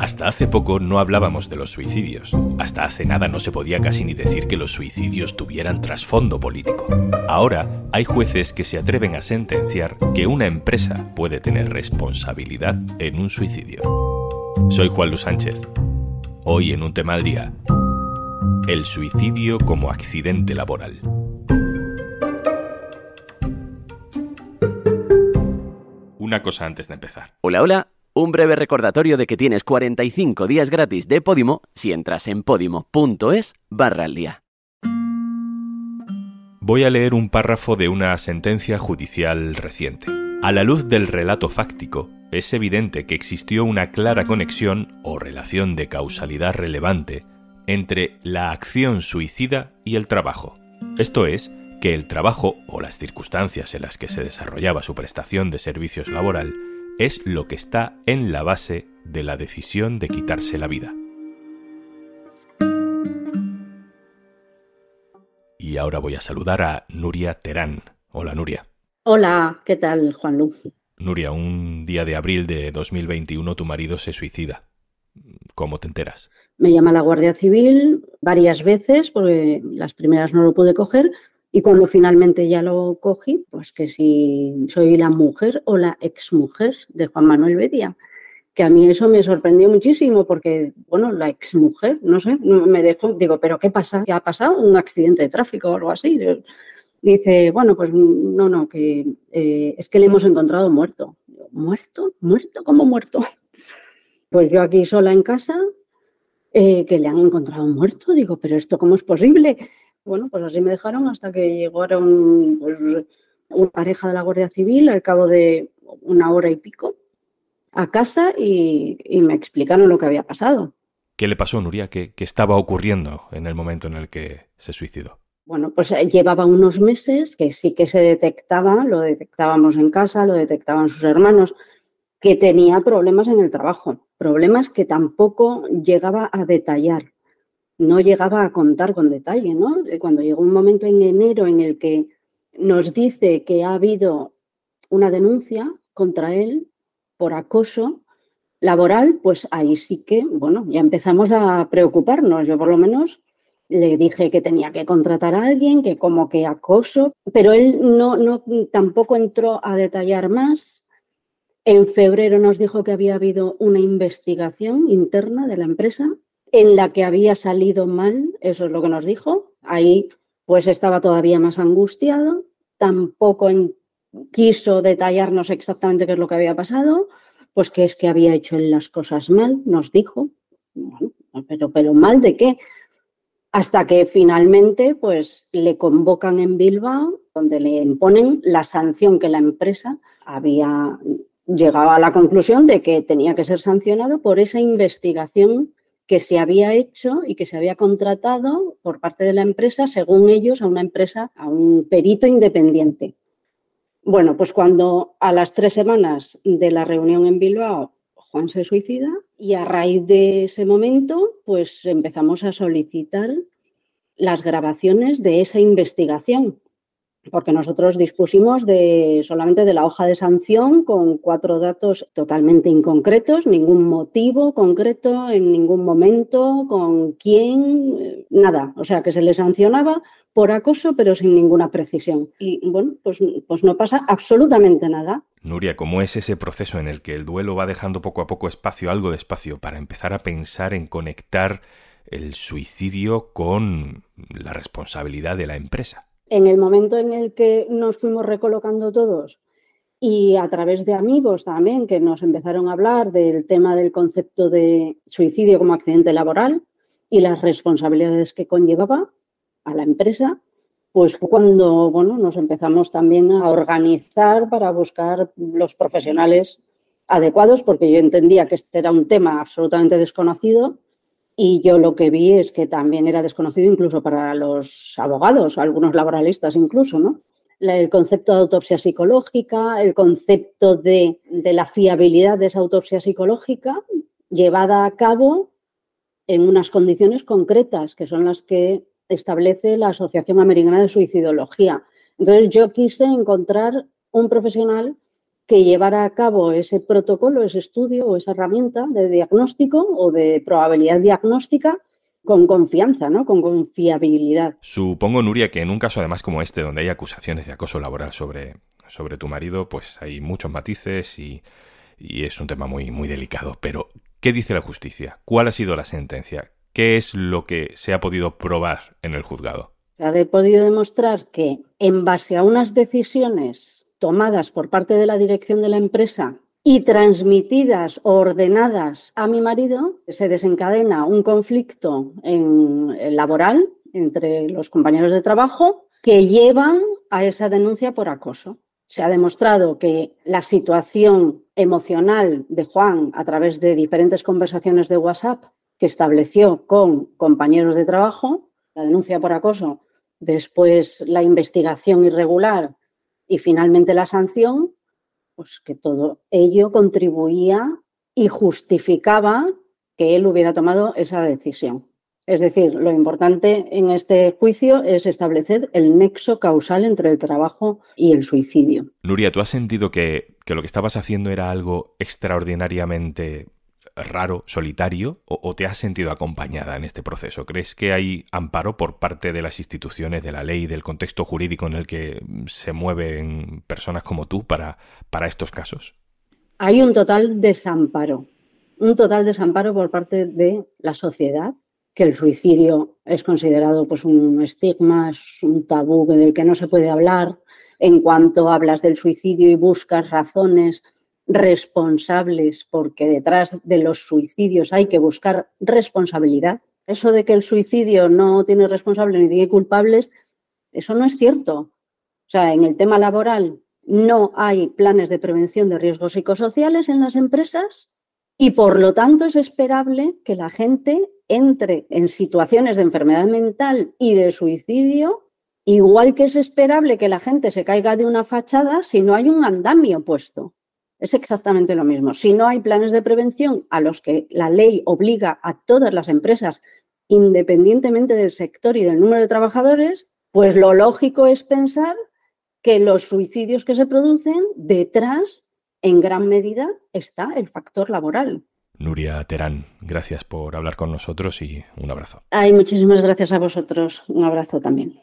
Hasta hace poco no hablábamos de los suicidios. Hasta hace nada no se podía casi ni decir que los suicidios tuvieran trasfondo político. Ahora hay jueces que se atreven a sentenciar que una empresa puede tener responsabilidad en un suicidio. Soy Juan Luis Sánchez. Hoy en un tema al día. El suicidio como accidente laboral. Una cosa antes de empezar. Hola, hola. Un breve recordatorio de que tienes 45 días gratis de Podimo si entras en podimo.es barra al día. Voy a leer un párrafo de una sentencia judicial reciente. A la luz del relato fáctico, es evidente que existió una clara conexión o relación de causalidad relevante entre la acción suicida y el trabajo. Esto es, que el trabajo o las circunstancias en las que se desarrollaba su prestación de servicios laboral es lo que está en la base de la decisión de quitarse la vida. Y ahora voy a saludar a Nuria Terán. Hola Nuria. Hola, ¿qué tal Juan Luz? Nuria, un día de abril de 2021 tu marido se suicida. ¿Cómo te enteras? Me llama la Guardia Civil varias veces, porque las primeras no lo pude coger, y cuando finalmente ya lo cogí, pues que si soy la mujer o la exmujer de Juan Manuel Bedia. Que a mí eso me sorprendió muchísimo porque, bueno, la exmujer, no sé, me dejó, digo, ¿pero qué pasa? ¿Qué ha pasado? ¿Un accidente de tráfico o algo así? Dice, bueno, pues no, no, que eh, es que le hemos encontrado muerto. ¿Muerto? ¿Muerto? ¿Cómo muerto? Pues yo aquí sola en casa, eh, que le han encontrado muerto. Digo, ¿pero esto cómo es posible? Bueno, pues así me dejaron hasta que llegaron pues, una pareja de la Guardia Civil al cabo de una hora y pico a casa y, me explicaron lo que había pasado. ¿Qué le pasó, Nuria? ¿Qué, estaba ocurriendo en el momento en el que se suicidó? Bueno, pues eh, llevaba unos meses que sí que se detectaba, lo detectábamos en casa, lo detectaban sus hermanos, que tenía problemas en el trabajo, problemas que tampoco llegaba a detallar no llegaba a contar con detalle, ¿no? Eh, cuando llegó un momento en enero en el que nos dice que ha habido una denuncia contra él por acoso laboral, pues ahí sí que, bueno, ya empezamos a preocuparnos. Yo por lo menos le dije que tenía que contratar a alguien, que como que acoso, pero él no, no tampoco entró a detallar más. En febrero nos dijo que había habido una investigación interna de la empresa en la que había salido mal, eso es lo que nos dijo. Ahí pues estaba todavía más angustiado, tampoco quiso detallarnos exactamente qué es lo que había pasado, pues que es que había hecho las cosas mal, nos dijo. pero, pero mal de qué? Hasta que finalmente pues le convocan en Bilbao, donde le imponen la sanción que la empresa había llegado a la conclusión de que tenía que ser sancionado por esa investigación que se había hecho y que se había contratado por parte de la empresa, según ellos, a una empresa, a un perito independiente. Bueno, pues cuando a las tres semanas de la reunión en Bilbao Juan se suicida y a raíz de ese momento pues empezamos a solicitar las grabaciones de esa investigación porque nosotros dispusimos de solamente de la hoja de sanción con cuatro datos totalmente inconcretos, ningún motivo concreto en ningún momento, con quién, nada. O sea, que se le sancionaba por acoso, pero sin ninguna precisión. Y bueno, pues, pues no pasa absolutamente nada. Nuria, ¿cómo es ese proceso en el que el duelo va dejando poco a poco espacio, algo de espacio, para empezar a pensar en conectar el suicidio con la responsabilidad de la empresa? En el momento en el que nos fuimos recolocando todos y a través de amigos también que nos empezaron a hablar del tema del concepto de suicidio como accidente laboral y las responsabilidades que conllevaba a la empresa, pues fue cuando bueno, nos empezamos también a organizar para buscar los profesionales adecuados, porque yo entendía que este era un tema absolutamente desconocido y yo lo que vi es que también era desconocido incluso para los abogados, algunos laboralistas incluso, ¿no? El concepto de autopsia psicológica, el concepto de, de la fiabilidad de esa autopsia psicológica llevada a cabo en unas condiciones concretas, que son las que establece la Asociación Americana de Suicidología. Entonces yo quise encontrar un profesional que llevara a cabo ese protocolo, ese estudio o esa herramienta de diagnóstico o de probabilidad diagnóstica con confianza, ¿no? Con confiabilidad. Supongo, Nuria, que en un caso además como este, donde hay acusaciones de acoso laboral sobre, sobre tu marido, pues hay muchos matices y, y es un tema muy, muy delicado. Pero, ¿qué dice la justicia? ¿Cuál ha sido la sentencia? ¿Qué es lo que se ha podido probar en el juzgado? Se ha podido demostrar que en base a unas decisiones tomadas por parte de la dirección de la empresa y transmitidas o ordenadas a mi marido, se desencadena un conflicto en, laboral entre los compañeros de trabajo que llevan a esa denuncia por acoso. Se ha demostrado que la situación emocional de Juan a través de diferentes conversaciones de WhatsApp que estableció con compañeros de trabajo, la denuncia por acoso, después la investigación irregular y finalmente la sanción, pues que todo ello contribuía y justificaba que él hubiera tomado esa decisión. Es decir, lo importante en este juicio es establecer el nexo causal entre el trabajo y el suicidio. Nuria, ¿tú has sentido que, que lo que estabas haciendo era algo extraordinariamente raro, solitario, o, te has sentido acompañada en este proceso? ¿Crees que hay amparo por parte de las instituciones, de la ley, del contexto jurídico en el que se mueven personas como tú para, para estos casos? Hay un total desamparo, un total desamparo por parte de la sociedad, que el suicidio es considerado pues, un estigma, es un tabú del que no se puede hablar. En cuanto hablas del suicidio y buscas razones responsables, porque detrás de los suicidios hay que buscar responsabilidad. Eso de que el suicidio no tiene responsables ni tiene culpables, eso no es cierto. O sea, en el tema laboral no hay planes de prevención de riesgos psicosociales en las empresas y por lo tanto es esperable que la gente entre en situaciones de enfermedad mental y de suicidio, igual que es esperable que la gente se caiga de una fachada si no hay un andamio puesto. Es exactamente lo mismo. Si no hay planes de prevención a los que la ley obliga a todas las empresas, independientemente del sector y del número de trabajadores, pues lo lógico es pensar que los suicidios que se producen detrás, en gran medida, está el factor laboral. Nuria Terán, gracias por hablar con nosotros y un abrazo. Ay, muchísimas gracias a vosotros. Un abrazo también.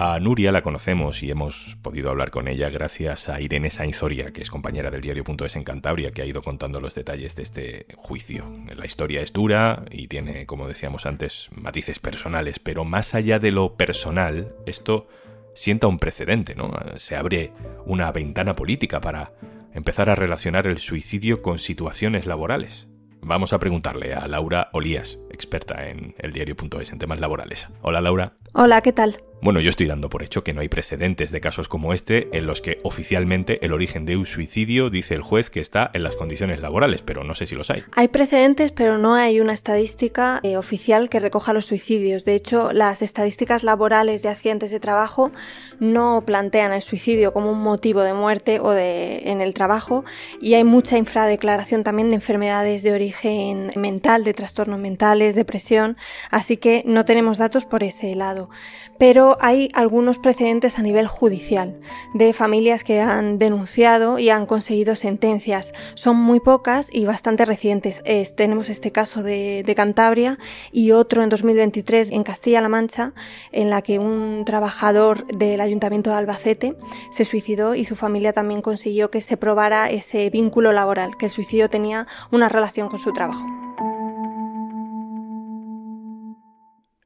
A Nuria la conocemos y hemos podido hablar con ella gracias a Irene Sainzoria, que es compañera del diario.es en Cantabria, que ha ido contando los detalles de este juicio. La historia es dura y tiene, como decíamos antes, matices personales, pero más allá de lo personal, esto sienta un precedente, ¿no? Se abre una ventana política para empezar a relacionar el suicidio con situaciones laborales. Vamos a preguntarle a Laura Olías, experta en el diario.es en temas laborales. Hola Laura. Hola, ¿qué tal? Bueno, yo estoy dando por hecho que no hay precedentes de casos como este en los que oficialmente el origen de un suicidio dice el juez que está en las condiciones laborales, pero no sé si los hay. Hay precedentes, pero no hay una estadística eh, oficial que recoja los suicidios. De hecho, las estadísticas laborales de accidentes de trabajo no plantean el suicidio como un motivo de muerte o de en el trabajo y hay mucha infradeclaración también de enfermedades de origen mental, de trastornos mentales, depresión, así que no tenemos datos por ese lado. Pero hay algunos precedentes a nivel judicial de familias que han denunciado y han conseguido sentencias. Son muy pocas y bastante recientes. tenemos este caso de, de Cantabria y otro en 2023 en Castilla-La Mancha, en la que un trabajador del Ayuntamiento de Albacete se suicidó y su familia también consiguió que se probara ese vínculo laboral, que el suicidio tenía una relación con su trabajo.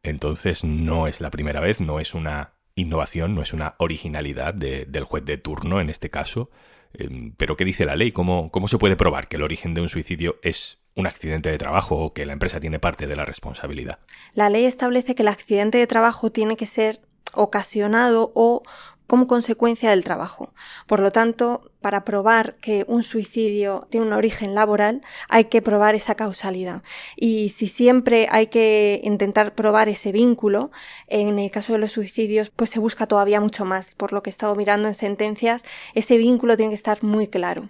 Entonces no es la primera vez, no es una innovación, no es una originalidad del juez de turno en este caso. Em, pero ¿qué dice la ley? ¿Cómo, ¿Cómo se puede probar que el origen de un suicidio es un accidente de trabajo o que la empresa tiene parte de la responsabilidad? La ley establece que el accidente de trabajo tiene que ser ocasionado o como consecuencia del trabajo. Por lo tanto, para probar que un suicidio tiene un origen laboral, hay que probar esa causalidad. Y si siempre hay que intentar probar ese vínculo, en el caso de los suicidios, pues se busca todavía mucho más. Por lo que he estado mirando en sentencias, ese vínculo tiene que estar muy claro.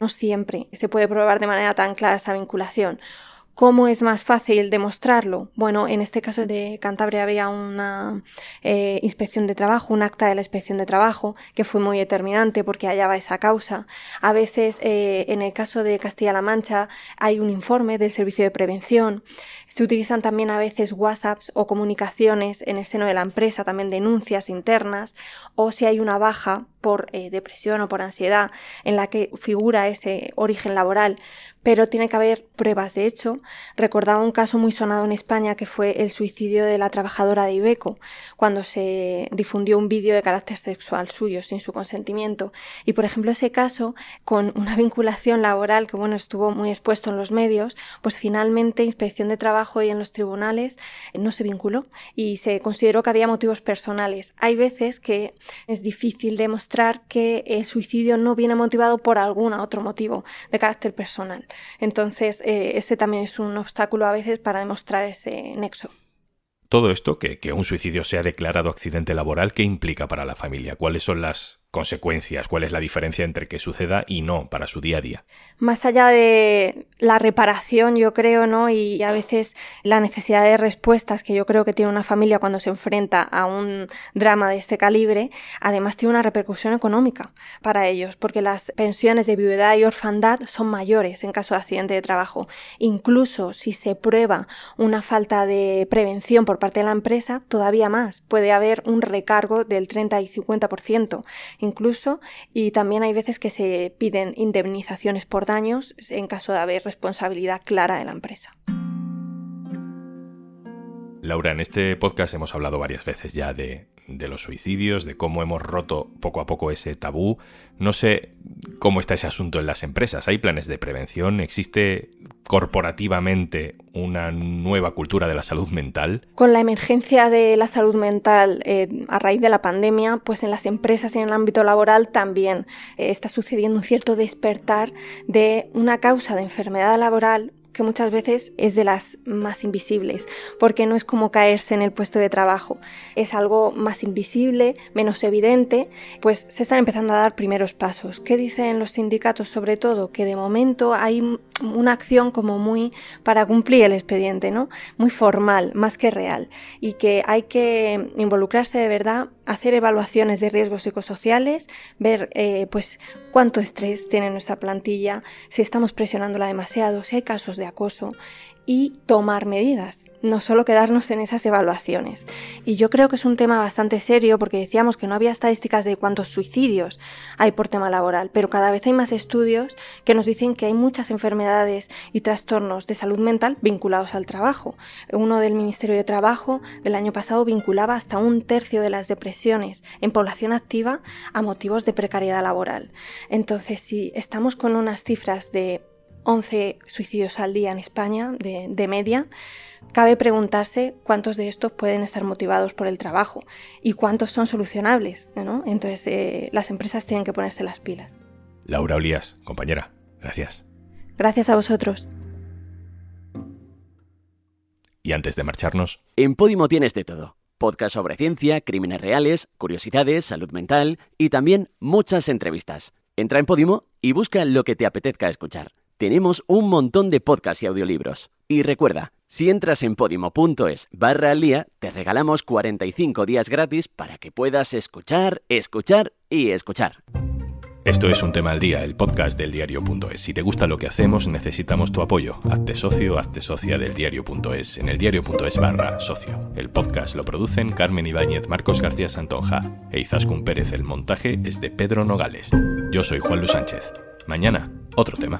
No siempre se puede probar de manera tan clara esa vinculación. ¿Cómo es más fácil demostrarlo? Bueno, en este caso de Cantabria había una eh, inspección de trabajo, un acta de la inspección de trabajo, que fue muy determinante porque hallaba esa causa. A veces, eh, en el caso de Castilla-La Mancha, hay un informe del servicio de prevención. Se utilizan también a veces WhatsApps o comunicaciones en el seno de la empresa, también denuncias internas, o si hay una baja por eh, depresión o por ansiedad en la que figura ese origen laboral, pero tiene que haber pruebas. De hecho, recordaba un caso muy sonado en España que fue el suicidio de la trabajadora de Ibeco, cuando se difundió un vídeo de carácter sexual suyo sin su consentimiento. Y por ejemplo, ese caso, con una vinculación laboral que bueno, estuvo muy expuesto en los medios, pues finalmente Inspección de Trabajo y en los tribunales no se vinculó y se consideró que había motivos personales. Hay veces que es difícil demostrar que el suicidio no viene motivado por algún otro motivo de carácter personal. Entonces, eh, ese también es un obstáculo a veces para demostrar ese nexo. Todo esto, que, que un suicidio sea declarado accidente laboral, ¿qué implica para la familia? ¿Cuáles son las consecuencias? ¿Cuál es la diferencia entre que suceda y no para su día a día? Más allá de la reparación, yo creo, ¿no? Y a veces la necesidad de respuestas que yo creo que tiene una familia cuando se enfrenta a un drama de este calibre, además tiene una repercusión económica para ellos, porque las pensiones de viudedad y orfandad son mayores en caso de accidente de trabajo. Incluso si se prueba una falta de prevención por parte de la empresa, todavía más. Puede haber un recargo del 30 y 50% incluso, y también hay veces que se piden indemnizaciones por daños en caso de haber responsabilidad clara de la empresa. Laura, en este podcast hemos hablado varias veces ya de, de, los suicidios, de cómo hemos roto poco a poco ese tabú. No sé cómo está ese asunto en las empresas. ¿Hay planes de prevención? ¿Existe corporativamente una nueva cultura de la salud mental? Con la emergencia de la salud mental eh, a raíz de la pandemia, pues en las empresas y en el ámbito laboral también eh, está sucediendo un cierto despertar de una causa de enfermedad laboral que muchas veces es de las más invisibles, porque no es como caerse en el puesto de trabajo, es algo más invisible, menos evidente, pues se están empezando a dar primeros pasos. ¿Qué dicen los sindicatos sobre todo? Que de momento hay una acción como muy para cumplir el expediente, ¿no? Muy formal, más que real, y que hay que involucrarse de verdad, hacer evaluaciones de riesgos psicosociales, ver eh, pues cuánto estrés tiene nuestra plantilla, si estamos presionándola demasiado, si hay casos de acoso y tomar medidas, no solo quedarnos en esas evaluaciones. Y yo creo que es un tema bastante serio porque decíamos que no había estadísticas de cuántos suicidios hay por tema laboral, pero cada vez hay más estudios que nos dicen que hay muchas enfermedades y trastornos de salud mental vinculados al trabajo. Uno del Ministerio de Trabajo del año pasado vinculaba hasta un tercio de las depresiones en población activa a motivos de precariedad laboral. Entonces, si estamos con unas cifras de 11 suicidios al día en España de, media, cabe preguntarse cuántos de estos pueden estar motivados por el trabajo y cuántos son solucionables. Entonces, eh, las empresas tienen que ponerse las pilas. Laura Olías, compañera, gracias. Gracias a vosotros. Y antes de marcharnos... En Podimo tienes de todo. Podcast sobre ciencia, crímenes reales, curiosidades, salud mental y también muchas entrevistas. Entra en Podimo y busca lo que te apetezca escuchar tenemos un montón de podcasts y audiolibros. Y recuerda, si entras en podimo.es barra al día, te regalamos 45 días gratis para que puedas escuchar, escuchar y escuchar. Esto es un tema al día, el podcast del diario.es. Si te gusta lo que hacemos, necesitamos tu apoyo. Hazte socio, hazte socia del diario.es en el diario.es barra socio. El podcast lo producen Carmen Ibáñez, Marcos García Santonja e Izaskun Pérez. El montaje es de Pedro Nogales. Yo soy Juan Luis Sánchez. Mañana, otro tema.